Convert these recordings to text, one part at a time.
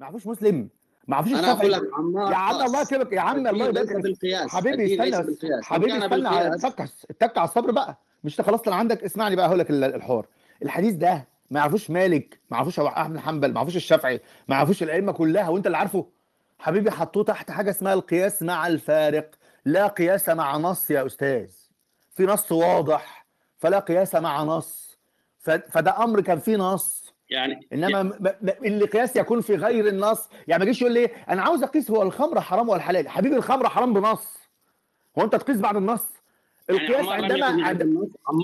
ما يعرفوش مسلم. ما يعرفوش أنا أقول الشافعي لك عمار يا عم الله يكرمك يا عم الله يبارك حبيبي استنى حبيبي استنى اتك اتك على الصبر بقى. مش خلاص عندك اسمعني بقى هقول لك ال- الحوار. الحديث ده ما يعرفوش مالك ما يعرفوش أحمد حنبل ما يعرفوش الشافعي ما يعرفوش الأئمة كلها وأنت اللي عارفه. حبيبي حطوه تحت حاجة اسمها القياس مع الفارق. لا قياس مع نص يا أستاذ. في نص واضح فلا قياس مع نص. فده أمر كان فيه نص. يعني إنما م- م- اللي قياس يكون في غير النص يعني ما يجيش يقول لي أنا عاوز أقيس هو الخمر حرام ولا حلال؟ حبيبي الخمر حرام بنص. هو أنت تقيس بعد النص؟ يعني القياس لم عندما عند...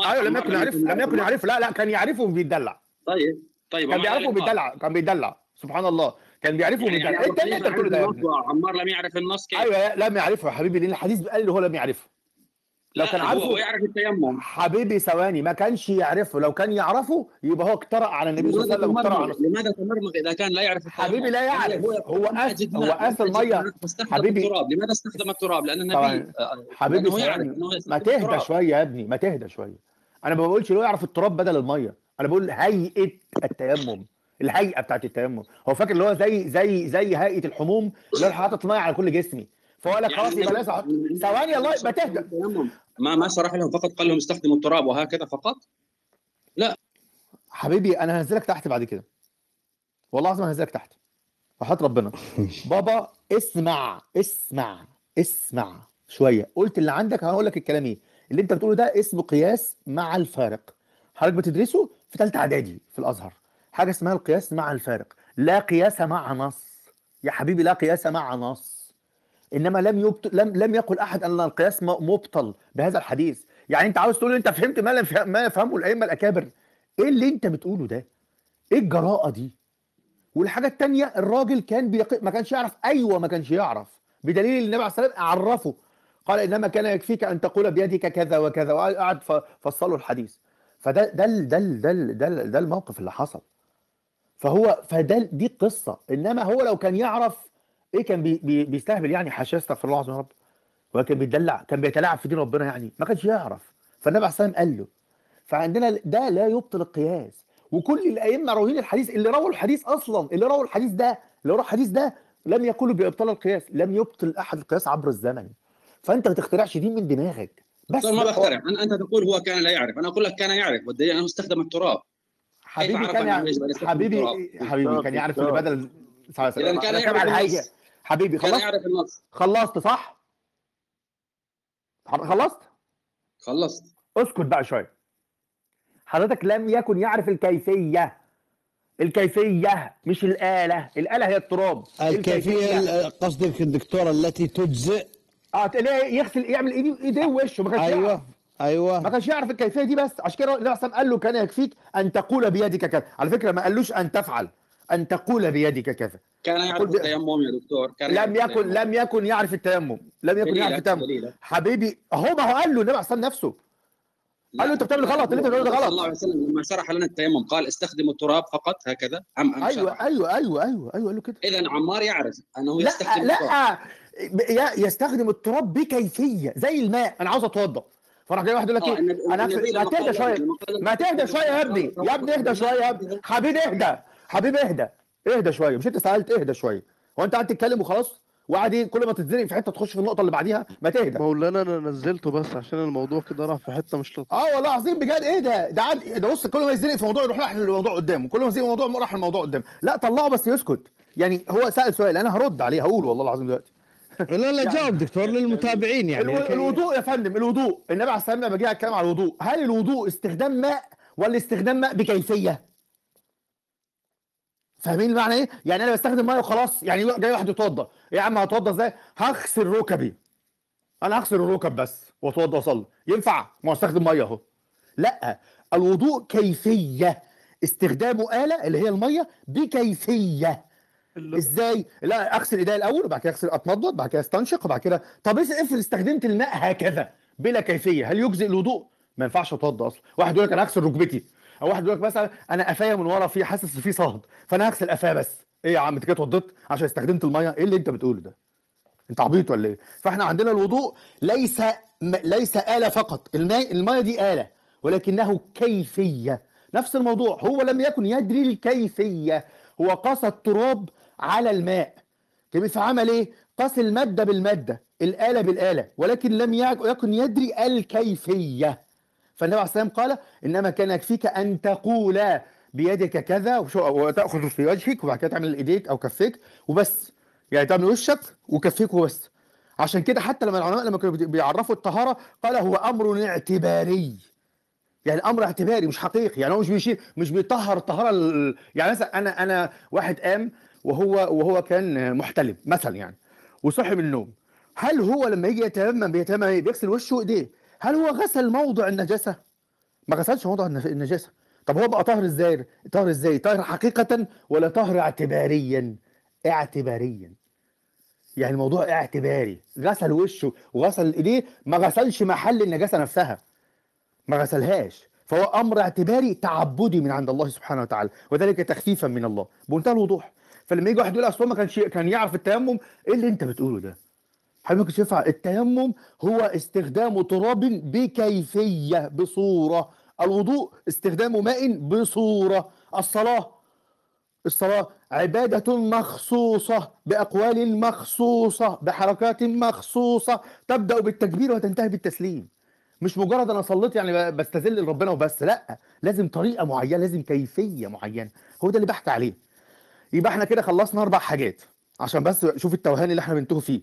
أيوه لم يكن يعرف لم يكن. يعرف. لا لا كان يعرفه وبيدلع طيب طيب كان بيعرفه. وبيدلع كان بيدلع. سبحان الله. كان بيعرفه يعني يعني انت اللي انت أبو بتقوله ده عمار لم يعرف النص كيف؟ أيوه لم يعرفه يا حبيبي لأن الحديث قال له هو لم يعرفه. لو كان هو- عارفه هو يعرف التيمم حبيبي ثواني ما كانش يعرفه لو كان يعرفه يبقى هو اقترأ على النبي صلى الله عليه لماذا وسلم اقترأ على؟ لماذا تمرمغ إذا كان لا يعرف التيمم؟ حبيبي لا يعني يعرف هو أنت قاس هو قاس المية حبيبي- التراب لماذا استخدم التراب؟ لأن. النبي آه، حبيبي لأنه يعرف ما تهدى. شوية يا ابني ما تهدى شوية أنا ما بقولش له يعرف التراب بدل المية أنا بقول هيئة التيمم الهيئة بتاعت التيمم هو فاكر اللي هو زي زي زي هيئة الحموم اللي هو حاطط مية على كل جسمي فهو قال لك يعني خلاص يبقى لازم أحط ثواني الله ما استخدم تهدى التيمم. ما ما شرح لهم فقط قال لهم استخدموا التراب وهكذا فقط؟ حبيبي أنا هنزلك تحت بعد كده. والله العظيم هنزلك تحت. وحياة ربنا. بابا اسمع اسمع اسمع شوية. قلت اللي عندك هقول لك الكلام إيه. اللي أنت بتقوله ده اسمه قياس مع الفارق. حضرتك بتدرسه في ثالثه إعدادي في الأزهر. حاجة اسمها القياس مع الفارق. لا قياس مع نص. يا حبيبي لا قياس مع نص. إنما لم يبطل لم لم يقل أحد أن القياس مبطل بهذا الحديث. يعني أنت عاوز تقول أنت فهمت ما لم ما يفهمه الأئمة الأكابر. إيه اللي أنت بتقوله ده؟ إيه الجراءة دي؟ والحاجة التانية الراجل كان بيق... ما كانش يعرف. أيوه ما كانش يعرف. بدليل النبي عليه الصلاه والسلام عرفه. قال إنما كان يكفيك أن تقول بيدك كذا وكذا. وقعد ف- فصله الحديث. فده ده ده ده ده, ده الموقف اللي حصل. فهو فده دي القصة إنما هو لو كان يعرف إيه كان بي بي بيستهبل يعني حاشاه استغفر الله العظيم يا رب؟ هو كان بيدلع كان بيتلاعب في دين ربنا يعني ما كانش يعرف. فالنبي عليه قال له فعندنا ده لا يبطل القياس. وكل الأئمة راويين الحديث اللي رووا الحديث أصلا اللي رووا الحديث ده اللي روى الحديث ده لم يقولوا بإبطال القياس لم يبطل أحد القياس عبر الزمن. فأنت ما تخترعش دين من دماغك. بس ما بخترع. أنا- أنت تقول هو كان لا يعرف. أنا أقول لك كان يعرف والدليل أنه استخدم التراب. حبيبي كان يعرف حبيبي؟ حبيبي كان يعرف اللي بدل صلى الله عليه إذا وسلم. كان يعرف. حبيبي خلصت؟ يعرف النص. خلصت صح؟ خلصت؟ خلصت. اسكت بقى شوية. حضرتك لم يكن يعرف الكيفية. الكيفية مش الآلة. الآلة هي التراب. الكيفية ال- قصدك الدكتور التي تجزئ؟ آه تلاقيه يغسل يعمل ايديه ايديه ووشه ما كانش يعرف. أيوه. ما أيوه كانش يعرف الكيفية دي بس. عشان كده النبي قال له كان يكفيك أن تقول بيدك كذا. على فكرة ما قالوش أن تفعل. أن تقول بيدك كذا. كان يعرف التيمم يا دكتور كان لم يكن التيمم. لم يكن يعرف التيمم. لم يكن يعرف التيمم. حبيبي هو ما هو قال له النبي عليه نفسه. قال له أنت بتعمل غلط، اللي أنت بتعمله ده غلط. صلى الله عليه وسلم لما شرح لنا التيمم قال استخدموا التراب فقط هكذا؟ ام أم شرح؟ أيوه أيوه أيوه أيوه قال له كده. اذا عمار يعرف أنه لا يستخدم التراب. لا ي- يستخدم التراب بكيفية زي الماء. أنا عاوز اتوضا فراح جاي واحد يقول لك آه، إيه؟ أنا ما تهدى شوية. ما تهدى شوية يا ابني. يا ابني اهدى شوية يا ابني. حبيبي اهدى. حبيبي اهدى اهدى شوية مش انت سالت اهدى شوية. هو انت قاعد تتكلم وخلاص؟ وقاعد إيه كل ما تتزنق في حتة تخش في النقطة اللي بعديها ما تهدى. مولانا أنا نزلته بس عشان الموضوع كده راح في حتة مش لطيفة. آه والله العظيم بجد إيه ده؟ ده عاد ده بص كل ما يزنق في موضوع يروح راح الموضوع قدامه كل ما يزنق في موضوع راح الموضوع قدامه. لا طلعه بس يسكت. يعني هو سأل سؤال أنا هرد عليه هقول والله العظيم دلوقتي. لا لا جاوب دكتور للمتابعين يعني. الو- الوضوء يا فندم الوضوء. النبي عليه الصلاة والسلام لما جه يتكلم على الوضوء هل الوضوء استخدام ماء ولا استخدام ماء بكيفية؟ فاهمين المعنى إيه؟ يعني أنا بستخدم ميه وخلاص يعني جاي واحد يتوضى. يا عم هتوضى إزاي؟ هغسل ركبي. أنا هغسل الركب بس وأتوضى وأصلي. ينفع؟ ما استخدم ميه أهو. لأ الوضوء كيفية. استخدامه آلة اللي هي المية بكيفية. اللي- إزاي؟ لا أغسل إيديا الأول وبعد كده أغسل اتمضض بعد كده أستنشق وبعد كده طب افرض استخدمت الماء هكذا. بلا كيفية. هل يجزئ الوضوء؟ ما ينفعش أتوضى أصلا، واحد يقول لك أنا هغسل ركبتي. أو واحد يقول لك مثلا أنا قفايا من ورا في حاسس في صهد فأنا هغسل قفاه بس، إيه يا عم أنت كده اتوضيت عشان استخدمت المية؟ إيه اللي أنت بتقوله ده؟ أنت عبيط ولا إيه؟ فإحنا عندنا الوضوء ليس م- ليس آلة فقط، الماء المية دي آلة ولكنه كيفية، نفس الموضوع هو لم يكن يدري الكيفية، هو قاس التراب على الماء. جميل فعمل إيه؟ قاس المادة بالمادة الآلة بالآلة ولكن لم يكن يدري الكيفية. فالنبي عليه والسلام قال إنما كان يكفيك أن تقول بيدك كذا وتأخذ في وجهك وبعد كده تعمل إيديك أو كفيك وبس. يعني تعمل وشك وكفيك وبس. عشان كده حتى لما العلماء لما كانوا بيعرفوا الطهارة قال هو أمر اعتباري. يعني أمر اعتباري مش حقيقي. يعني هو مش بيشيل مش بيطهر الطهارة ال- يعني مثلا أنا أنا واحد قام وهو وهو كان محتلم مثلا يعني وصحي من النوم. هل هو لما يجي يتيمم بيتيمم إيه؟ بيغسل وشه وإيديه. هل هو غسل موضع النجاسة؟ ما غسلش موضع النج- النجاسة. طب هو بقى طاهر إزاي؟ طاهر إزاي؟ طاهر حقيقة ولا طاهر اعتباريا؟ اعتباريا. يعني الموضوع اعتباري. غسل وشه وغسل إيديه ما غسلش محل النجاسة نفسها. ما غسلهاش. فهو أمر اعتباري تعبدي من عند الله سبحانه وتعالى وذلك تخفيفا من الله. بمنتهى الوضوح. فلما يجي واحد يقول أصل ما كانش كان يعرف التيمم إيه اللي أنت بتقوله ده؟ حضرتك ينفع. التيمم هو استخدام تراب بكيفية بصورة. الوضوء استخدام ماء بصورة. الصلاة الصلاة عبادة مخصوصة بأقوال مخصوصة بحركات مخصوصة. تبدأ بالتكبير وتنتهي بالتسليم. مش مجرد أنا صليت يعني بستذل ربنا وبس لأ. لازم طريقة معينة لازم كيفية معينة. هو ده اللي بحكي عليه. يبقى إحنا كده خلصنا أربع حاجات. عشان بس شوف التوهان اللي إحنا بنتوه فيه.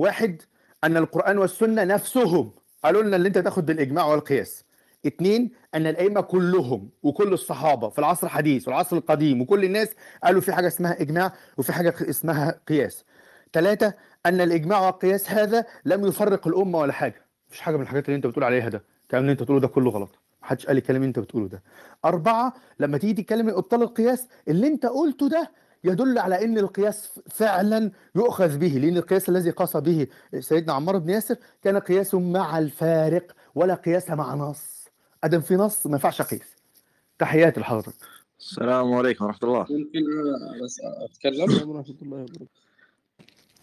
واحد أن القرآن والسنة نفسهم قالوا لنا اللي أنت تاخد بالإجماع والقياس. اتنين أن الأئمة كلهم وكل الصحابة في العصر الحديث والعصر القديم وكل الناس قالوا في حاجة اسمها إجماع وفي حاجة اسمها قياس. ثلاثة أن الإجماع والقياس هذا لم يفرق الأمة ولا حاجة. مفيش حاجة من الحاجات اللي أنت بتقول عليها ده. الكلام اللي أنت بتقوله ده كله غلط. محدش قال الكلام اللي أنت بتقوله ده. أربعة لما تيجي تتكلم أبطال القياس اللي أنت قلته ده يدل على إن القياس فعلا يؤخذ به لأن القياس الذي قاس به سيدنا عمار بن ياسر كان قياس مع الفارق ولا قياس مع نص. أدم في نص ما ينفعش أقيس. تحياتي لحضرتك. السلام عليكم ورحمة الله. ممكن بس أتكلم؟ السلام ورحمة الله وبركاته.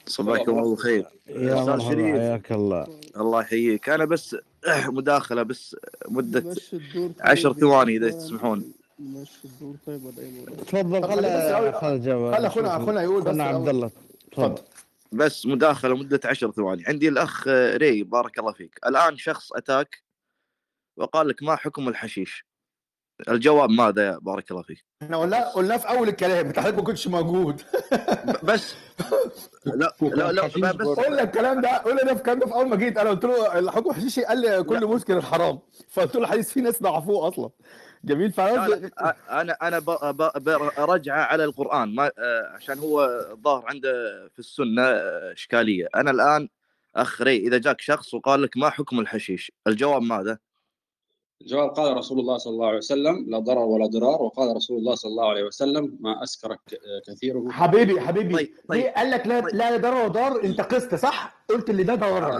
صباحكم الله. بالخير يا مرحبا شريف. حياك الله. الله يحييك. أنا بس مداخلة بس طيب عشر ثواني إذا جماعة. تسمحون. مشي الدور طيب ولا إيه؟ تفضل خلي خلي خلي اخونا أخونا يقول بس عبد. الله. تفضل. بس مداخلة مدة عشر ثواني. عندي الأخ ري بارك الله فيك. الآن شخص أتاك وقال لك ما حكم الحشيش. الجواب ماذا يا بارك الله فيك؟ إحنا قلنا قلنا في أول الكلام أنت حضرتك ما كنتش موجود. بس. لا لا لا بس. قلنا الكلام ده قلنا ده في الكلام ده في أول ما جيت. أنا قلت له الحكم حشيشي قال لي كل مسكر حرام فقلت له الحديث في ناس ضعفوه أصلا. جميل لا أنا أنا برجعه على القرآن ما عشان هو الظاهر عنده في السنة إشكالية. أنا الآن اخ ري إذا جاك شخص وقال لك ما حكم الحشيش الجواب ماذا؟ الجواب قال رسول الله صلى الله عليه وسلم لا ضرر ولا ضرار وقال رسول الله صلى الله عليه وسلم ما أسكر كثيره. حبيبي حبيبي طيب، طيب. ليه قال لك لا لا ضرر ولا ضرر انت قست صح؟ قلت اللي ده ضرر.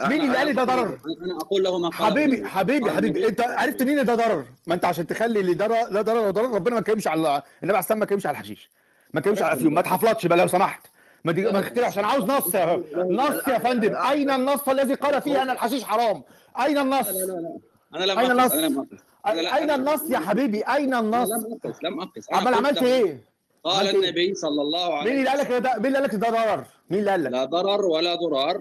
مين اللي قال لي ده ضرر؟ أنا أنا أقول له ما قال. حبيبي حبيبي حبيبي انت عرفت مين ده ضرر؟ ما انت عشان تخلي اللي ده لا ضرر ولا ضرر ربنا ما كلمش على النبي عليه السلام ما كلمش على الحشيش. ما كلمش على الافيون ما تحفلطش بقى لو سمحت. ما تيجي ما تخترع عشان عاوز نص يا نص يا فندم. أين النص الذي قال فيه أن الحشيش حرام؟ أين النص؟ لا لا لا. أنا لم أقص النص؟ أين النص يا حبيبي؟ أين النص؟ لم اقص لم اقص عمال قلت عملت إيه؟ قال إيه؟ النبي صلى الله عليه مين اللي قال لك ده؟ مين اللي قال لك ده ضرر؟ مين اللي قال لك لا ضرر ولا ضرار.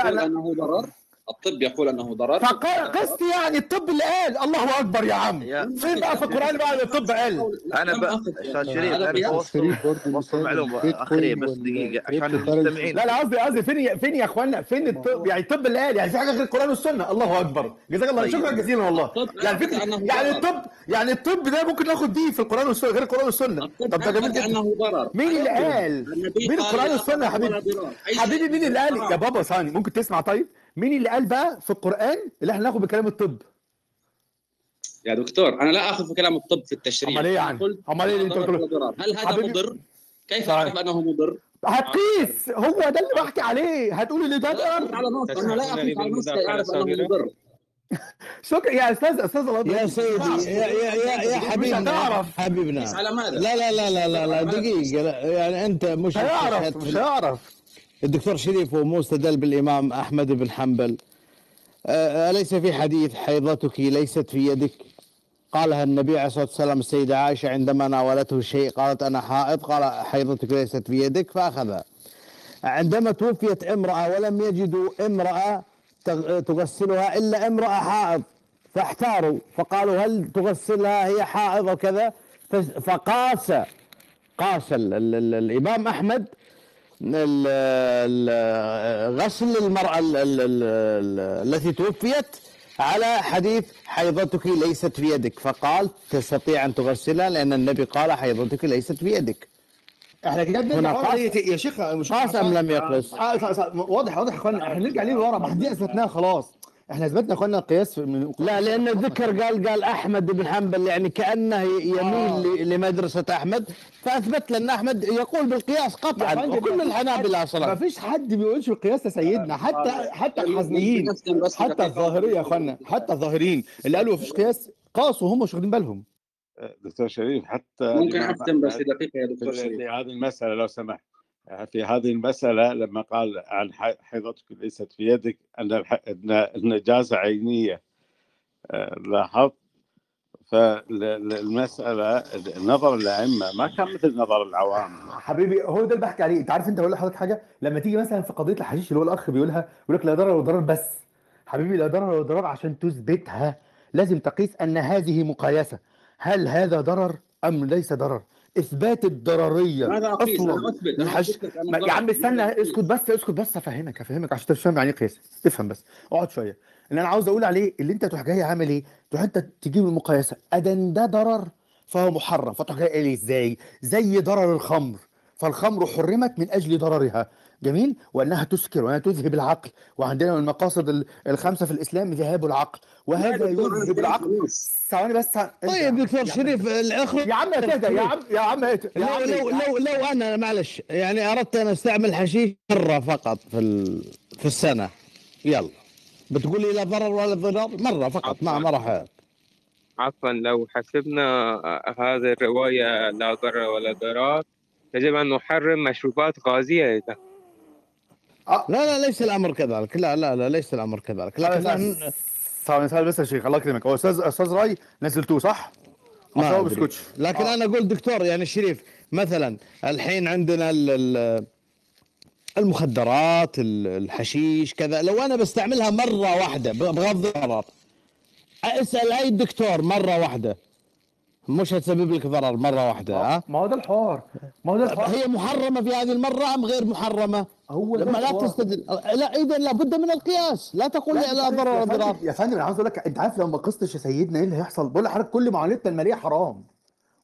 يقول على- أنه ضرر. الطب يقول أنه ضرر. فقال قست يعني الطب اللي قال الله أكبر يا عم. يا- فين بقى في القرآن بقى اللي الطب قال أنا لم ب... أقص. أستاذ شريف أنا. بوصل معلومة اخريه بس دقيقة عشان. المستمعين لا لا قصدي قصدي فين فين يا اخوانا فين الطب؟ يعني الطب اللي قال يعني في حاجة غير القرآن والسنة. الله أكبر. جزاك الله طيب. شكرا جزيلا والله. يعني أنه يعني. الطب يعني الطب ده ممكن ناخد بيه في القرآن والسنة غير القرآن والسنة. طب ده جميل جدا. انه ضرر. مين اللي قال؟ مين القرآن والسنة يا حبيبي. حبيبي مين اللي قال. يا بابا ثاني ممكن تسمع طيب؟ مين اللي قال بقى في القرآن اللي إحنا ناخد بكلام الطب؟ يا دكتور أنا لا أخذ في كلام الطب في التشريع. أمال إيه يعني؟ أمال إيه اللي أنت. هل هذا حبيبي- مضر؟ كيف صحيح. أعرف أنه مضر؟ هتقيس. هو ده اللي بحكي عليه. هتقول لي ده ضرر على نص. أنا لا اقف على نص كي اعرف أنه مضر. شكرا. يا أستاذ أستاذ الله يا. سيدي يا يا يا, يا حبيبنا هتعرف. حبيبنا. على ماذا؟ لا لا لا لا لا, لا دقيقة. لا يعني أنت مش هيعرف مش هيعرف. الدكتور شريف هو مستدل بالإمام أحمد بن حنبل. أليس في حديث حيضتك ليست في يدك؟ قالها النبي عليه الصلاة والسلام السيدة عائشة عندما ناولته شيء قالت أنا حائض قال حيضتك ليست في يدك فاخذها عندما توفيت امرأة ولم يجدوا امرأة تغ- تغسلها إلا امرأة حائض فاحتاروا فقالوا هل تغسلها هي حائض وكذا؟ فقاس قاس ال ال ال الإمام أحمد ال- ال- غسل المرأة ال- ال- ال- ال- التي توفيت على حديث حيضتك ليست في يدك فقال تستطيع أن تغسلها لأن النبي قال حيضتك ليست في يدك إحنا كده هنا قاس- يا شيخ قاس ام لم يقس آه،. واضح واضح يا اخوانا إحنا نرجع ليه لورا ما إحنا اثبتناها خلاص. إحنا أثبتنا يا اخوانا القياس من لا لأن ذكر قال قال أحمد بن حنبل يعني كأنه يميل ل- لمدرسة أحمد. فأثبت لنا أحمد يقول بالقياس قطعا وكل ما فيش الحنابلة ما أصلا فيش حد بيقولش القياس يا سيدنا. حتى حتى الحزنيين. ممكن بس حتى دقيقة. الظاهرية يا أخوانا. حتى الظاهريين اللي قالوا مفيش قياس قاسوا هم مش واخدين بالهم. دكتور شريف حتى ممكن اختم بس دقيقة يا دكتور شريف. هذه المسألة لو سمحت. في هذه المسألة لما قال عن حيضتك ليست في يدك أن أن النجاسة عينية آه، لاحظت؟ فالمسألة نظر الأئمة ما كان مثل نظر العوام. حبيبي هو ده اللي بحكي عليه. أنت عارف أنت أقول لحضرتك حاجة؟ لما تيجي مثلا في قضية الحشيش اللي هو الاخ بيقولها يقول لك لا ضرر ولا ضرر بس. حبيبي لا ضرر ولا ضرر عشان تثبتها. لازم تقيس أن هذه مقايسة. هل هذا ضرر أم ليس ضرر؟ إثبات الضررية. أنا أصلا. أثبت الحش... ما- يا. عم استنى اسكت بس اسكت بس أفهمك أفهمك عشان تفهم يعني إيه قياس. افهم بس اقعد شوية. اللي أنا عاوز أقول عليه اللي أنت تروح جاي عامل إيه؟ تروح أنت تجيب المقايسة. أدن ده ضرر فهو محرم. فتروح جاي لي إزاي؟ زي ضرر الخمر. فالخمر حرمت من أجل ضررها. جميل؟ وأنها تسكر وأنها تذهب العقل. وعندنا من المقاصد ال- الخمسة في الإسلام ذهاب العقل. وهذا أنا يذهب العقل. ثواني بس طيب دكتور شريف الآخر يا عم كده يا عم يا عم لو لو لو لو أنا معلش يعني أردت أن أستعمل حشيش مرة فقط في ال... في السنة. يلا. بتقول لي لا ضرر ولا ضرار مرة فقط ما ما راح. عفوا لو حسبنا هذه الرواية لا ضرر ولا ضرار يجب أن نحرم مشروبات غازية. إذا لا لا ليس الأمر كذلك. لا لا لا ليس الأمر كذلك. لكن أنا- ثواني ثواني بس يا شيخ. الله يكرمك. هو أستاذ أستاذ راي نزلتوه صح؟ ما. بسكوتش. لكن آه. أنا أقول دكتور يعني شريف مثلا الحين عندنا ال- ال- المخدرات ال- الحشيش كذا. لو أنا بستعملها مرة واحدة بغض النظر. أسأل أي دكتور مرة واحدة. مش هتسبب لك ضرر مرة واحدة ها؟ ما هو ده الحوار. ما هو ده الحوار. هي محرمة في هذه المرة أم غير محرمة؟ هو لما لا. تستدل لا إذا لابد من القياس. لا تقول لي لا ضرر يا ولا ضرار يا فندم أنا عاوز أقول لك أنت عارف لو ما قستش يا سيدنا إيه اللي هيحصل؟ بقول لحضرتك كل معاملتنا المالية حرام.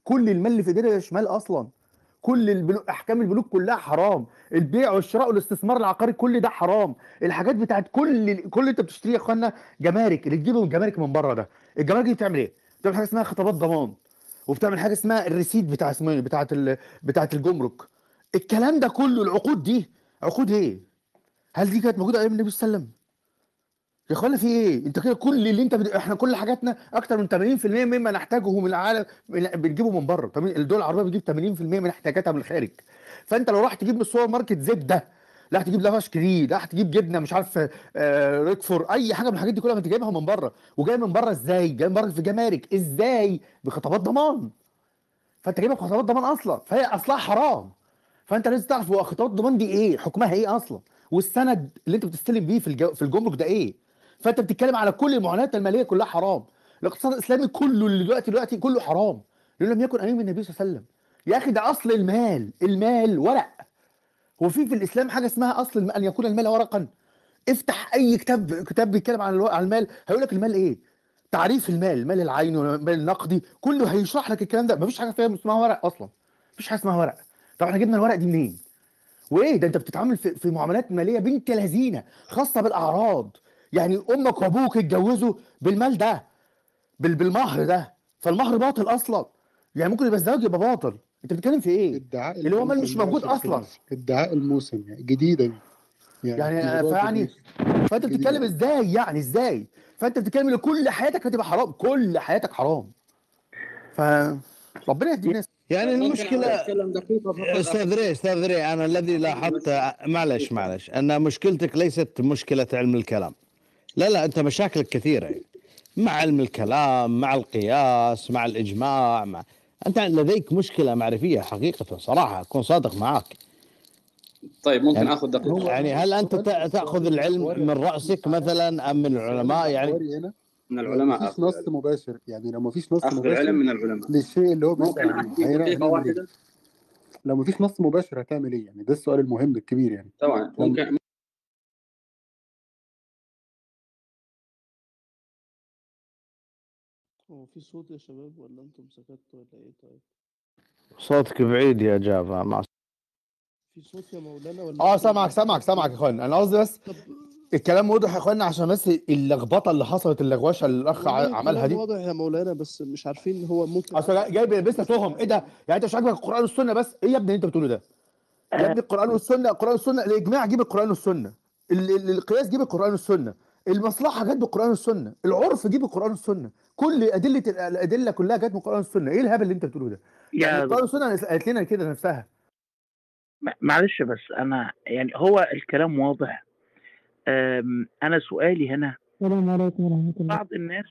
كل المال اللي في إيدينا شمال أصلا. كل البنوك أحكام البنوك كلها حرام. البيع والشراء والاستثمار العقاري كل ده حرام. الحاجات بتاعت كل كل اللي أنت بتشتريه يا إخوانا جمارك. اللي تجيبه من جمارك من بره ده. الجمارك دي بتعمل إيه؟ بتعمل حاجة اسمها خطابات ضمان. وبتعمل حاجة اسمها ال receipt بتاع اسمه إيه؟ بتاعت ال... بتاعت الجمرك. الكلام ده كله العقود دي عقود إيه؟ هل دي كانت موجودة أيام النبي صلى الله عليه وسلم؟ يا إخوانا في إيه؟ أنت كده كل اللي أنت بد... إحنا كل حاجاتنا أكتر من 80% مما نحتاجه من العالم بنجيبه من بره. الدول العربية بتجيب 80% من احتياجاتها من الخارج. فأنت لو رحت تجيب من السوبر ماركت زبدة لا تجيب لافاش كريد لا تجيب جبنة مش عارف آه ريكفور أي حاجة من الحاجات دي كلها ما أنت جايبها من بره. وجاي من بره إزاي؟ جاي من بره في جمارك. إزاي؟ بخطابات ضمان. فأنت جايبها بخطابات ضمان أصلا. فهي أصلها حرام. فأنت لازم تعرف هو خطابات الضمان دي إيه؟ حكمها إيه أصلا؟ والسند اللي أنت بتستلم بيه في الجو... في الجمرك ده إيه؟ فأنت بتتكلم على كل المعاملات المالية كلها حرام. الاقتصاد الإسلامي كله اللي دلوقتي دلوقتي كله حرام. لو لم يكن أمين النبي صلى الله عليه وسلم. يا أخي ده أصل المال. المال ورق. هو في في الإسلام حاجة اسمها أصل أن يكون المال ورقا. افتح أي كتاب كتاب بيتكلم عن عن المال هيقول لك المال إيه؟ تعريف المال المال العيني والمال النقدي كله هيشرح لك الكلام ده. مفيش حاجة فيها اسمها ورق أصلا. مفيش حاجة اسمها ورق. طب إحنا جبنا الورق دي منين؟ وإيه؟ ده أنت بتتعامل في, في معاملات مالية بنت لذينة خاصة بالأعراض. يعني أمك وأبوك اتجوزوا بالمال ده بال- بالمهر ده. فالمهر باطل أصلا. يعني ممكن يبقى الزواج يبقى باطل. انت بتتكلم في إيه؟ ادعاء اللي هو مش موجود أصلا. ادعاء الموسم يعني جديدا. يعني موضوع فيعني. فأنت. بتتكلم إزاي يعني؟ إزاي؟ فأنت بتتكلم إن كل حياتك هتبقى حرام. كل حياتك حرام. ف ربنا يهدي الناس. يعني المشكلة أستاذ ري أستاذ ري أنا الذي لاحظت معلش معلش. أن مشكلتك ليست مشكلة علم الكلام. لا لا أنت مشاكلك كثيرة. يعني. مع علم الكلام مع القياس مع الإجماع مع أنت لديك مشكلة معرفية حقيقة صراحة أكون صادق معك طيب ممكن يعني- آخذ دقيقة. يعني هل أنت تأ- تأخذ العلم من رأسك مثلا أم من العلماء؟ يعني من العلماء مفيش نص. مباشر. يعني لو مفيش نص أخذ مباشر العلم من العلماء. للشيء اللي هو ممكن لو مفيش نص مباشر هتعمل إيه؟ يعني ده السؤال المهم الكبير يعني. طبعا. ممكن هو في صوت يا شباب ولا أنتم سكتوا ولا إيه؟ طيب. صوتك بعيد يا جافا ما في صوت يا مولانا ولا آه سامعك سامعك سامعك يا اخوانا أنا قصدي بس طب الكلام واضح يا اخوانا عشان بس اللخبطة اللي حصلت اللغوشه اللي الأخ عملها دي. واضح يا مولانا بس مش عارفين هو ممكن أصل جاي- جايب يلبسنا تهم إيه ده؟ يعني أنت مش عاجبك القرآن والسنة بس؟ إيه يا ابني اللي أنت بتقوله ده؟ يا ابني القرآن والسنة القرآن والسنة الاجماع جيب القرآن والسنة. ال- ال- القياس جيب القرآن والسنة. المصلحة جت بالقران والسنة العرف جيب القران والسنة كل أدلة الأدلة كلها جت من القران والسنة إيه الهبل اللي أنت بتقوله ده؟ يعني يا القران والسنة قالت لنا كده نفسها. معلش بس أنا يعني هو الكلام واضح. أنا سؤالي هنا السلام عليكم ورحمة الله. بعض الناس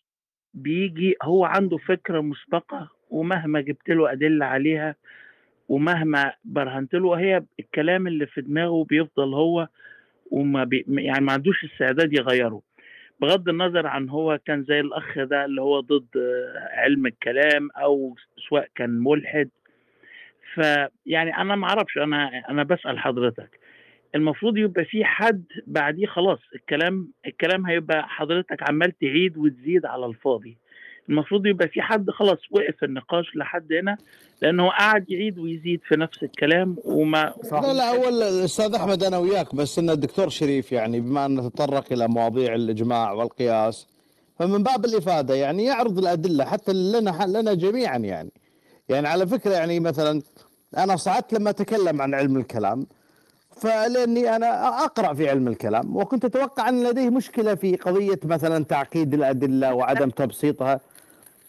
بيجي هو عنده فكرة مسبقة ومهما جبت له أدلة عليها ومهما برهنت له هي الكلام اللي في دماغه بيفضل هو وما بي يعني ما عندوش استعداد يغيره. بغض النظر عن هو كان زي الأخ ده اللي هو ضد علم الكلام أو سواء كان ملحد. فيعني أنا ما أعرفش أنا أنا بسأل حضرتك. المفروض يبقى في حد بعديه خلاص الكلام الكلام هيبقى حضرتك عمال تعيد وتزيد على الفاضي. المفروض يبقى في حد خلاص وقف النقاش لحد هنا لأنه قاعد يعيد ويزيد في نفس الكلام وما لا لا أول الاستاذ أحمد أنا وياك بس إن الدكتور شريف يعني بما انه تطرق إلى مواضيع الإجماع والقياس فمن باب الإفادة يعني يعرض الأدلة حتى لنا لنا جميعا يعني. يعني على فكرة يعني مثلا أنا صعدت لما أتكلم عن علم الكلام فلأني أنا أقرأ في علم الكلام وكنت أتوقع أن لديه مشكلة في قضية مثلا تعقيد الأدلة وعدم تبسيطها.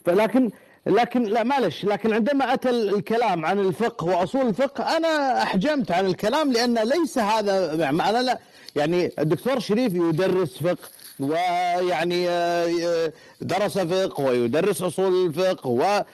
فلكن لكن لا معلش لكن عندما أتى الكلام عن الفقه وأصول الفقه أنا أحجمت عن الكلام لأن ليس هذا يعني أنا لا يعني الدكتور شريف يدرس فقه ويعني آه، درس فقه ويدرس أصول الفقه و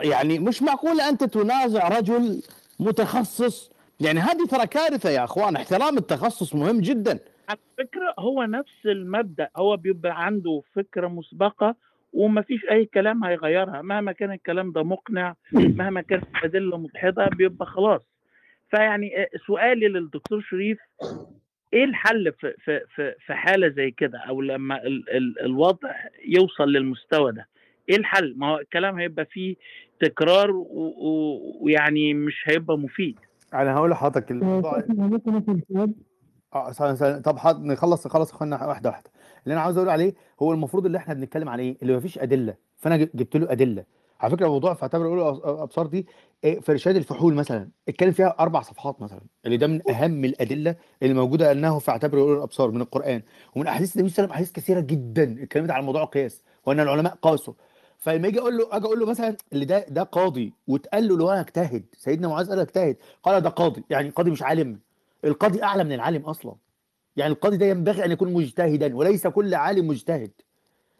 يعني مش معقول أنت تنازع رجل متخصص؟ يعني هذه ترى كارثة يا أخوان احترام التخصص مهم جدا. على فكره هو نفس المبدأ هو بيبقى عنده فكرة مسبقة وما فيش أي كلام هيغيرها. مهما كان الكلام ده مقنع مهما كانت الادله مدحضه بيبقى خلاص. فيعني آه، سؤالي للدكتور شريف إيه الحل في في في في حالة زي كده؟ أو لما ال ال الوضع يوصل للمستوى ده إيه الحل؟ ما هو الكلام هيبقى فيه تكرار ويعني مش هيبقى مفيد. أنا هقول لحضرتك الموضوع آه ثانية. طب حد نخلص نخلص اخوانا واحدة واحدة. اللي أنا عاوز أقول عليه هو المفروض اللي إحنا بنتكلم على إيه اللي مفيش أدلة. فأنا جبت له أدلة. على فكرة موضوع في اعتبر اولى الابصار دي إيه، في إرشاد الفحول مثلا اتكلم فيها أربع صفحات مثلا اللي ده من أهم الأدلة اللي موجودة انه في اعتبر اولى الأبصار من القرآن. ومن أحاديث النبي صلى الله عليه وسلم أحاديث كثيرة جدا. اتكلمت عن موضوع القياس وأن العلماء قاسوا. فلما يجي أقول له أجي أقول له مثلا اللي ده ده قاضي واتقال له اللي هو أجتهد سيدنا معاذ قال أجتهد قال ده قاضي يعني قاضي مش عالم. القاضي أعلى من العالم أصلا. يعني القاضي ده ينبغي أن يكون مجتهدا وليس كل عالم مجتهد.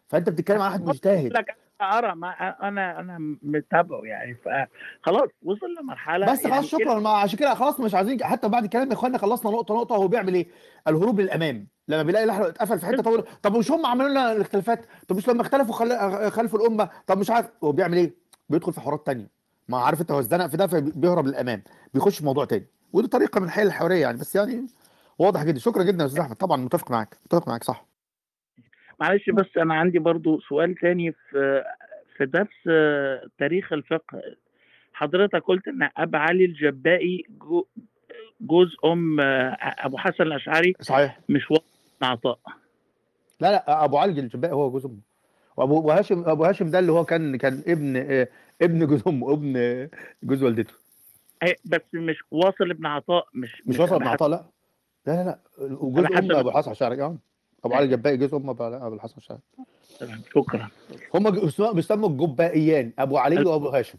فأنت بتتكلم عن واحد مجتهد. لك أرى ما أنا أنا متابعه يعني. فخلاص وصل لمرحلة بس خلاص شكرا ما عشان كده خلاص مش عايزين حتى بعد الكلام يا اخوانا خلصنا نقطة نقطة هو بيعمل إيه؟ الهروب للأمام. لما بيلاقي لحظة اتقفل في حتة طول طب مش هم عملوا لنا الاختلافات؟ طب مش لما اختلفوا خل... خلفوا الأمة؟ طب مش عارف. هو بيعمل إيه؟ بيدخل في حوارات تانية. ما عارف أنت هو اتزنق في ده فبيهرب للأمام. بيخش في موضوع تاني. ودي طريقة من الحيل الحوارية يعني بس يعني واضح جدا. شكرا جدا يا أستاذ أحمد. طبعا متفق معاك. متفق معاك صح. معلش بس أنا عندي برضو سؤال تاني في في درس آه، تاريخ الفقه. حضرتك قلت إن ابا علي الجبائي جو- جوز أم آه، أبو حسن الأشعري صحيح. مش بن عطاء. لا لا أبو علي الجبائي هو جوز أمه. وأبو هاشم أبو هاشم ده اللي هو كان كان ابن آه، ابن جوز أمه ابن جوز والدته. أي- بس مش واصل ابن عطاء مش مش وصل أبو ابن عطاء لا. لا لا لا وجوز أبو حسن ام أبو الحسن الشاعري آه. أبو علي الجبائي جوز ام أبو الحسن الشاعري. شكرا. هم بيسموا الجبائيان أبو علي وأبو هاشم.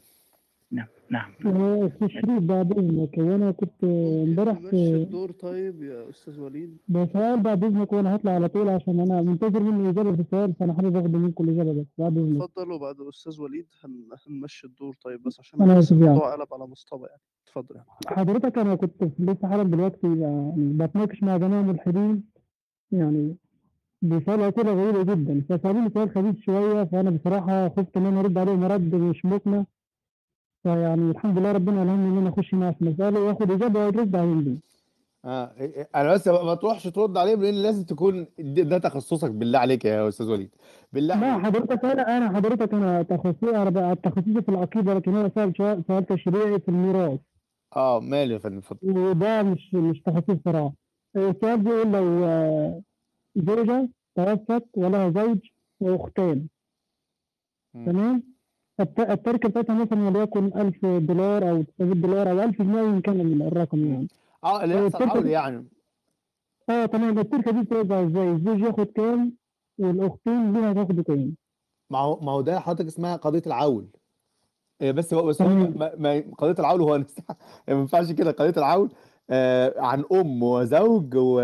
نعم نعم. في الشريط بعد إذنك وأنا كنت امبارح مشي في الدور طيب يا أستاذ وليد؟ بسؤال بعد إذنك وأنا هطلع على طول عشان أنا منتظر منه إجابة في السؤال فأنا حابب آخد منكم الإجابة بس بعد إذنك. اتفضل وبعد الاستاذ وليد هن... هنمشي الدور طيب بس عشان أنا بس آسف يعني. الموضوع قلب على مصطفى يعني. اتفضل يعني. حضرتك أنا كنت لسه حالا دلوقتي يعني بتناقش مع جماعة ملحدين يعني بيسألوا أسئلة غريبة جدا. فسألوني سؤال خبيث شوية فأنا بصراحة خفت إن أنا أرد عليهم رد مش مقنع. فيعني الحمد لله ربنا ألهمني إن أنا أخش معاه في مسألة وآخد إجابة وأرد عليهم دي آه إيه- إيه، أنا بس ما تروحش ترد عليهم لأن لازم تكون ده تخصصك بالله عليك يا أستاذ وليد. بالله لا عليك. حضرتك أنا أنا حضرتك أنا تخصصي أنا تخصصي في العقيدة لكن أنا سؤال سؤال تشريعي في الميراث. آه مالي يا فندم اتفضل. وده مش مش تخصصي صراحة السؤال بيقول لو آه، زوجة توفت ولها زوج واختان. تمام؟ التركه بتاعتها مثلا وليكن 1000 دولار أو 900 دولار أو 1000 جنيه إن كان الرقم يعني. آه اللي يحصل دي يعني. آه تمام. التركة دي بتوزع إزاي؟ الزوج ياخد كام والأختين ليها تاخدوا كام؟ ما هو ما هو ده حضرتك اسمها قضية العول. إيه بس هو بس هو ما ما قضية العول هو ما ينفعش كده. قضية العول آه عن أم وزوج و...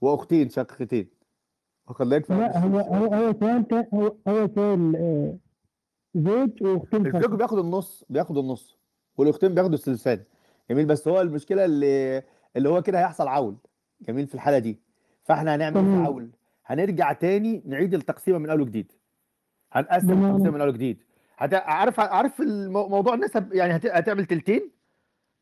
وأختين شقيقتين. واخد بالك؟ فمش لا هو هو هو سؤال هو هو سؤال زوج واختين الزوج بياخد النص بياخد النص والاختين بياخدوا الثلثان جميل بس هو المشكلة اللي اللي هو كده هيحصل عول. جميل في الحالة دي. فاحنا هنعمل في تمام. العول؟ هنرجع تاني نعيد التقسيمة من أول وجديد. هنقسم التقسيمة من أول وجديد. هت... عارف عارف موضوع النسب يعني هت... هتعمل تلتين؟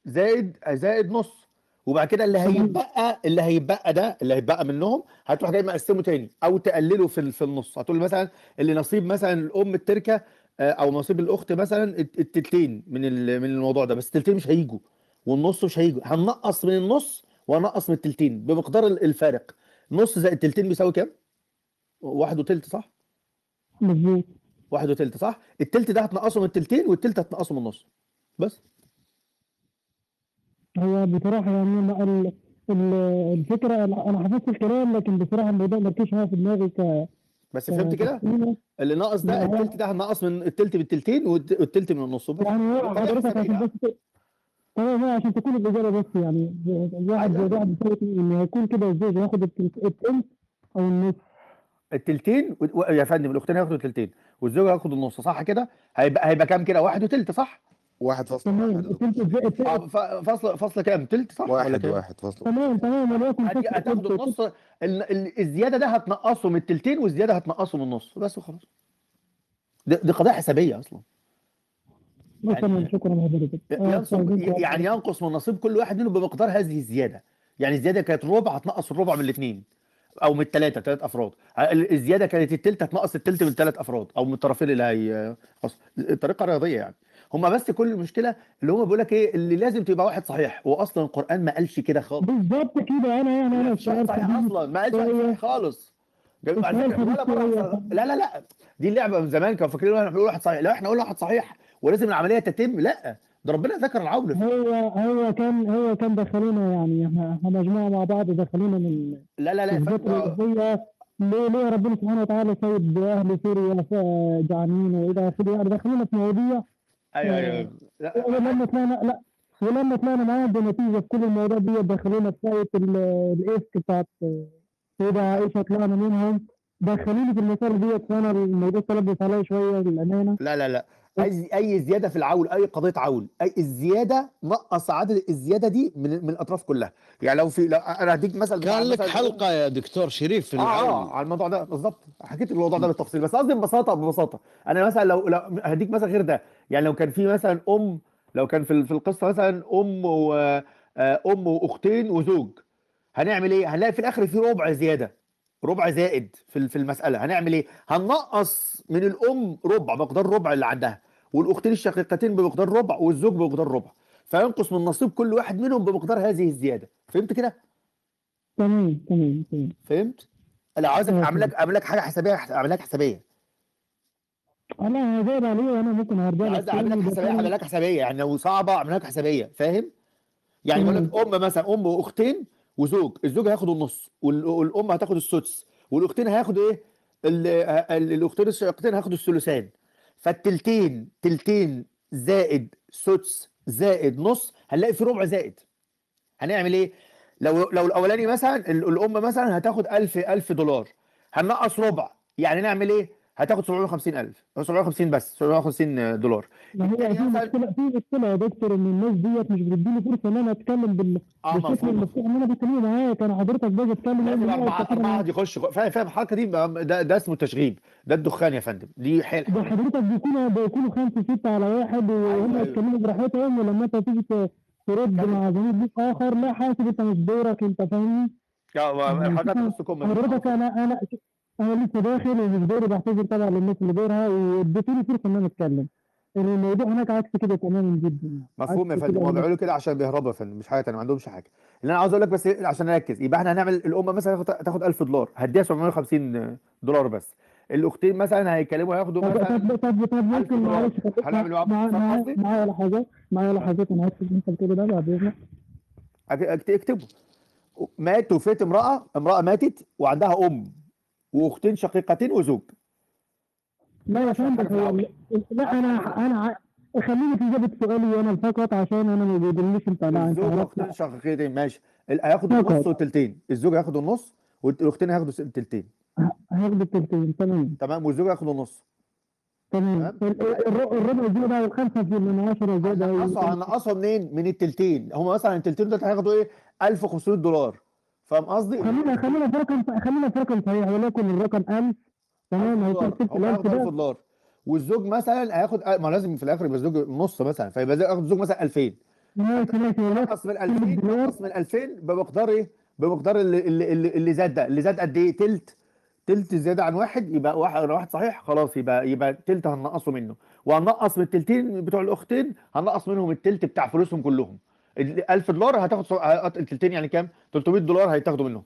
زائد زائد نص. وبعد كده اللي هيبقى اللي هيبقى ده اللي هيبقى منهم هتروح جاي مقسمه تاني أو تقلله في في النص. هتقول مثلا اللي نصيب مثلا الأم التركة أو نصيب الاخت مثلا الت- التلتين من من الموضوع ده بس التلتين مش هيجوا والنص مش هيجوا هننقص من النص وهنقص من التلتين بمقدار ال- الفارق نص زائد التلتين بيساوي كام؟ واحد وتلت صح؟ مظبوط واحد وتلت صح؟ التلت ده هتنقصه من التلتين والتلت هتنقصه من النص بس هو بصراحة يعني أنا ال- ال- الفكرة أنا حفظت الكلام لكن بصراحة الموضوع ما ركزش معايا في دماغي ك بس فهمت كده؟ اللي ناقص ده هو التلت ده هنقص من التلت بالتلتين والت- والتلت من النص وبس يعني هو عشان تكون الإجابة بس يعني واحد زائد واحد إن هيكون كده الزوج ياخد التلت أو النص التلتين. و- يا فندم الأختين هياخدوا التلتين والزوج هياخد النص صح كده؟ هيبقى هيبقى كام كده؟ واحد وتلت صح؟ واحد فاصل تمام. واحد يا التلت دكتور زائد التلت آه ف- فاصل فاصل كام؟ تلت صح ولا واحد كام؟ واحد فاصل تمام تمام. وليكن فصل هتاخدوا النص. ال... ال... الزيادة ده هتنقصه من التلتين والزيادة هتنقصه من النص. بس وخلاص. دي, دي قضيه حسابية أصلا. يعني شكرا آه، يعني ينقص من نصيب كل واحد منهم بمقدار هذه الزيادة. يعني الزيادة كانت ربع هتنقص الربع من الاثنين. أو من الثلاثة ثلاث أفراد. ال- الزيادة كانت التلت هتنقص التلت من ثلاث أفراد. أو من الطرفين اللي هي طريقة رياضية يعني. هم بس كل المشكلة اللي هم بيقول لك إيه اللي لازم تبقى واحد صحيح. واصلا القرآن ما قالش كده خالص. بالظبط كده أنا يعني أنا واحد السؤال صحيح أصلا ما قالش صحيح خالص. جميل ولا مره لا لا لا. دي اللعبة من زمان كانوا فاكرين إحنا بنقول واحد صحيح. لا إحنا قلنا واحد صحيح ولازم العملية تتم لا. ده ربنا ذكر العول في هو هو كان هو كان دخلونا يعني. إحنا مجموعة مع بعض دخلونا من لا لا لا. الوظيفيه ليه ليه ربنا سبحانه وتعالى سيد أهل سوريا ف- جعانين وإلى آخره؟ يعني دخلونا في مواضيع أيوه آه، أيوه لا. ولما طلعنا لا. ولما طلعنا معاه بنتيجة في كل المواضيع دي دخلونا في سايت بتاعت سيدة عائشة طلعنا منهم. دخلوني في المسألة ديت فانا الموضوع تلبس عليا شوية للأمانة. لا لا لا. اي أي زيادة في العول أي قضية عول. أي الزيادة نقص عدد الزيادة دي من من الأطراف كلها. يعني لو في لو أنا هديك مثلا كان لك مثلا حلقة يا دكتور شريف في آه آه العون على الموضوع ده بالظبط حكيت الموضوع ده بالتفصيل. بس قصدي ببساطة ببساطة. أنا مثلا لو لو هديك مثلا غير ده. يعني لو كان في مثلا أم لو كان في في القصة مثلا أم و آه، أم وأختين وزوج. هنعمل إيه؟ هنلاقي في الآخر في ربع زيادة. ربع زائد في في المسألة. هنعمل إيه؟ هننقص من الأم ربع مقدار ربع اللي عندها. والأختين الشقيقتين بمقدار ربع والزوج بمقدار ربع. فينقص من نصيب كل واحد منهم بمقدار هذه الزيادة. فهمت كده؟ تمام تمام تمام. فهمت؟ لو عايزك أعمل لك أعمل لك حاجة حسابية أعمل لك حسابية. أنا هجاوب عليه وأنا ممكن هرجع لك عايز أعمل لك حسابية أعمل لك حسابية. يعني لو صعبة أعمل لك حسابية. فاهم؟ يعني بقول لك أم مثلا أم وأختين وزوج. الزوج هياخد النص وال- والأم هتاخد السدس. والأختين هياخدوا إيه؟ ال- ال- الأختين الشقيقتين هياخدوا الثلثان فالتلتين تلتين زائد سدس زائد نص هنلاقي في ربع زائد. هنعمل إيه؟ لو لو الأولاني مثلا ال- الأم مثلا هتاخد 1000 1000 دولار. هننقص ربع. يعني نعمل إيه؟ هتاخد 750000 أو 750 بس 750 دولار. ما هي التاني في مشكله في مشكلة يا دكتور إن الناس ديت مش بتديني فرصة إن أنا أتكلم بال... آه بالشكل المفتوح. إن أنا بتكلم معاك أنا حضرتك باجي أتكلم واحد يخش فاهم فاهم الحركة دي ده, ده اسمه تشغيب ده الدخان يا فندم دي حيل ده حضرتك بيكونوا بيكونوا خمسة ستة على واحد وهم أيوه. يتكلموا براحتهم ولما أنت تيجي ترد مع زميل ليك آخر لا حاسب أنت مش دورك أنت فاهمني؟ حضرتك نص كم حضرتك أنا أنا أنا لسه داخل ومش دوري بعتذر طبعا للناس اللي دورها واديتوني فرصة إن أنا أتكلم. الموضوع هناك عكس كده تماما جدا. مفهوم يا فندم. هم هناك. بيعملوا كده عشان بيهربوا يا فندم مش حاجة تانية ما عندهمش حاجة. اللي أنا عاوز أقول لك بس إيه، عشان نركز يبقى إحنا هنعمل الام مثلا تاخد- تاخد 1000 دولار هديها 750 دولار بس. الأختين مثلا هيكلموا هياخدوا مثلا طب طب طب ممكن. معلش هنعمل؟ معايا لحظات معايا لحظات أنا اسف أنت بتقول ده بعد إذنك. اكتبوا مات وفات امرأة امرأة ماتت وعندها أم. واختين شقيقتين وزوج. لا يا فندم هو لا أنا أنا خليني في اجابه سؤالي أنا فقط عشان أنا ما بيدلنيش أنت لا أنت واختين شقيقتين ماشي. هياخدوا. النص والتلتين. الزوج هياخد النص والاختين هياخدوا التلتين. هاخد التلتين تمام. تمام؟ والزوج هياخد النص. تمام. ال- ال- الر- الربع زياده والخمسة في من 10 زياده هنقصها هنقصها منين؟ من التلتين. هم مثلا التلتين دول هياخدوا إيه؟ 1500 دولار. فاهم قصدي؟ خلينا خلينا في رقم خلينا في رقم صحيح وليكن الرقم 1000 تمام؟ هيكون دولار هم 6000 هياخدوا 1000 ده دولار. والزوج مثلا هياخد ما لازم في الآخر يبقى الزوج نص مثلا فيبقى ياخد الزوج مثلا 2000 ماشي ماشي نقص من 2000 نقص من 2000 بمقدار إيه؟ بمقدار اللي اللي, اللي, اللي زاد ده. اللي زاد قد إيه؟ تلت. تلت زيادة عن واحد يبقى واحد واحد صحيح خلاص يبقى يبقى تلت هننقصه منه. وهننقص من التلتين بتوع الأختين هننقص منهم التلت بتاع فلوسهم كلهم. ال 1000 دولار هتاخد التلتين يعني كام؟ 300 دولار هيتاخدوا منهم.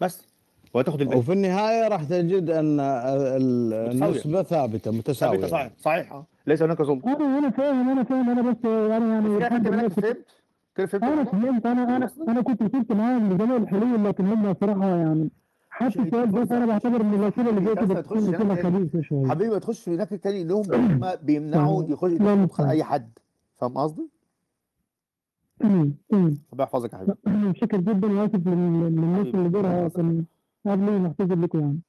بس. وهتاخد الباقي. وفي النهاية راح تجد أن. النسبة ثابتة متساوية. ثابتة صحيح. صحيح. آه. ليس هناك ظلم. أنا أنا فاهم أنا فاهم. أنا بس أنا يعني كنت- فهمت؟ كده فهمت أنا؟ فهمت. أنا أنا أنا كنت وصلت معاهم لجميع الحلول لكن هم صراحة يعني حتى السؤال ده أنا بعتبر إن الاسئله اللي بس كده تاني. خبيثه شوية. حبيبي ما تخش هناك تاني لهم هم بيمنعوا يخش يدخل. أي حد. فاهم قصدي؟ ربنا يحفظك يا حبيبي. شكر جدا واسف لل- للناس اللي دورها كان قبلي محتاج لكم يعني.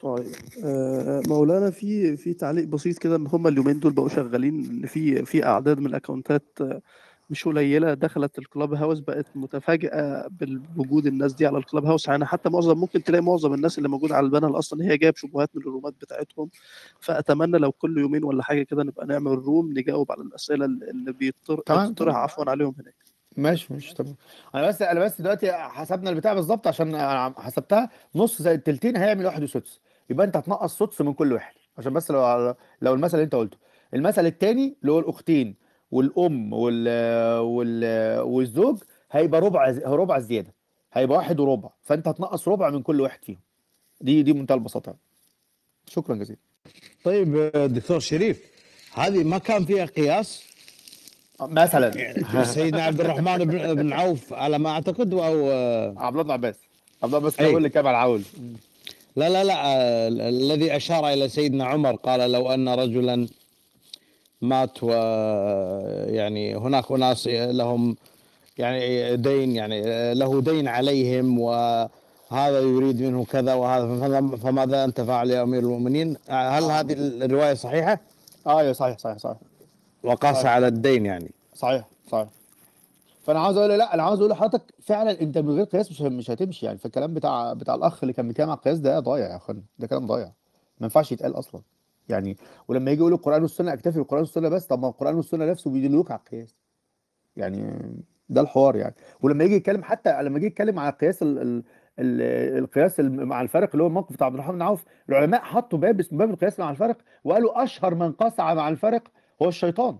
طيب آه، مولانا في في تعليق بسيط كده ان هم اليومين دول بقوا شغالين إن في في أعداد من الأكونتات آه، مش قليلة دخلت الكلاب هاوس بقت متفاجئة بوجود الناس دي على ال Clubhouse يعني حتى معظم ممكن تلاقي معظم الناس اللي موجودة على ال panel أصلا هي جايب شبهات من ال room ات بتاعتهم. فأتمنى لو كل يومين ولا حاجة كده نبقى نعمل room نجاوب على الأسئلة اللي بيطر- تمام، بتطرح. تمام. عفوا عليهم هناك. ماشي ماشي تمام. أنا بس أنا بس دلوقتي حسبنا البتاع بالظبط عشان حسبتها. نص زائد التلتين هيعمل واحد وسدس يبقى أنت هتنقص سدس من كل واحد. عشان بس لو لو المثل اللي أنت قلته. المثل التاني اللي هو الأختين. والأم وال وال والزوج هيبقى ربع ربع زيادة. هيبقى واحد وربع. فأنت هتنقص ربع من كل واحد فيهم. دي دي منتهى البساطة. شكرا جزيلا. طيب دكتور شريف هذه ما كان فيها قياس؟ مثلا. سيدنا عبد الرحمن بن عوف على ما أعتقد أو عبد الله بن عباس. عبد الله أي. هو اللي كان على العول. لا لا لا آه، الذي أشار إلى سيدنا عمر قال لو أن رجلا مات و يعني هناك أناس لهم يعني دين يعني له دين عليهم وهذا يريد منه كذا وهذا فما- فماذا أنت فاعل يا أمير المؤمنين؟ هل هذه الرواية صحيحة؟ آه أيوه صحيح صحيح صحيح. وقاس صحيح. على الدين يعني. صحيح صحيح. فأنا عاوز أقول لا أنا عاوز أقول لحضرتك فعلا أنت من غير قياس مش مش هتمشي يعني. فالكلام بتاع بتاع الأخ اللي كان بيتكلم على القياس ده ضايع يا اخوانا ده كلام ضايع. ما ينفعش يتقال أصلا. يعني ولما يجي يقول القرآن والسنة أكتفي بالقرآن والسنة بس طب ما القرآن والسنة نفسه بيدلوك على القياس. يعني ده الحوار يعني. ولما يجي يتكلم حتى لما يجي يتكلم على القياس ال ال ال القياس مع الفرق اللي هو الموقف بتاع عبد الرحمن بن عوف العلماء حطوا باب اسمه باب القياس مع الفرق وقالوا أشهر من قسع مع الفرق هو الشيطان.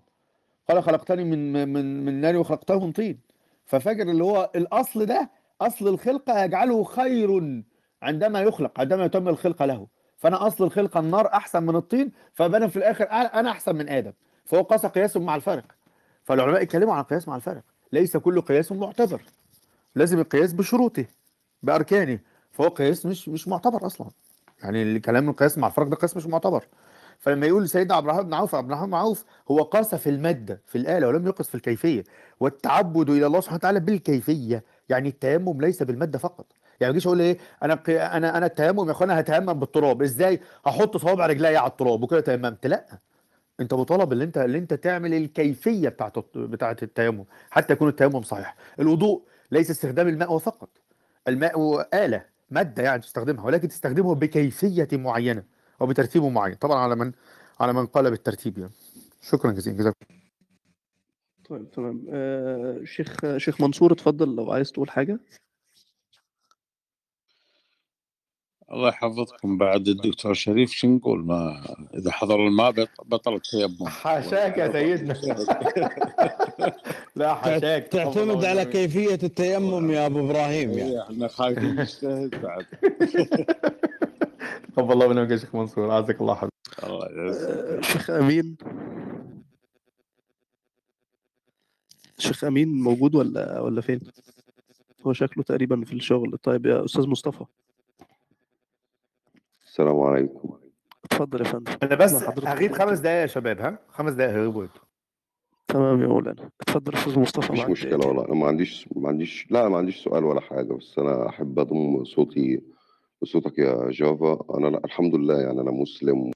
قال خلقتني من من من نار وخلقته من طين. ففاكر اللي هو الأصل ده أصل الخلقة يجعله خير عندما يخلق عندما يتم الخلقه له. فانا اصل الخلقه النار احسن من الطين فانا في الآخر أنا احسن من آدم. فهو قاس قياس مع الفرق. فالعلماء اتكلموا عن القياس مع الفرق. ليس كل قياس معتبر. لازم القياس بشروطه باركانه. فهو قياس مش مش معتبر أصلا. يعني الكلام القياس مع الفرق ده قياس مش معتبر. فلما يقول سيدنا عبد الرحمن بن عوف عبد الرحمن بن عوف هو قاس في المادة في الآلة ولم يقص في الكيفية. والتعبد إلى الله سبحانه وتعالى بالكيفية. يعني التيمم ليس بالمادة فقط. يعني ما اجيش أقول إيه أنا أنا أنا التيمم يا إخوانا هتيمم بالتراب إزاي هحط صوابع رجلي على التراب وكده تيممت؟ لا أنت مطالب اللي أنت اللي أنت تعمل الكيفية بتاعت بتاعت التيمم حتى يكون التيمم صحيح. الوضوء ليس استخدام الماء فقط الماء آلة مادة يعني تستخدمها ولكن تستخدمه بكيفية معينة أو بترتيب معين. طبعا على من على من قال بالترتيب يعني. شكرا جزيلا جزاك طيب تمام. آه شيخ شيخ منصور اتفضل لو عايز تقول حاجة. الله يحفظكم بعد الدكتور شريف شو نقول؟ ما إذا حضر الماء بط- بطل التيمم. حاشاك يا سيدنا. لا حاشاك. تعتمد على كيفية التيمم يا أبو إبراهيم يعني. إيه، إحنا خايفين نجتهد بعد. تقبل الله منك يا شيخ منصور. عزك الله حبيبي الله يجزاك آه شيخ أمين. شيخ أمين موجود ولا ولا فين؟ هو شكله تقريبا في الشغل. طيب يا أستاذ مصطفى. السلام عليكم. اتفضل يا فندم. أنا بس هغيب خمس دقايق يا شباب ها؟ خمس دقايق أنتوا. تمام يا مولانا. اتفضل يا أستاذ مصطفى مش دقيقتين والله. أنا ما عنديش ما عنديش لا ما عنديش سؤال ولا حاجة بس أنا أحب أضم صوتي لصوتك يا جافا أنا لا الحمد لله يعني أنا مسلم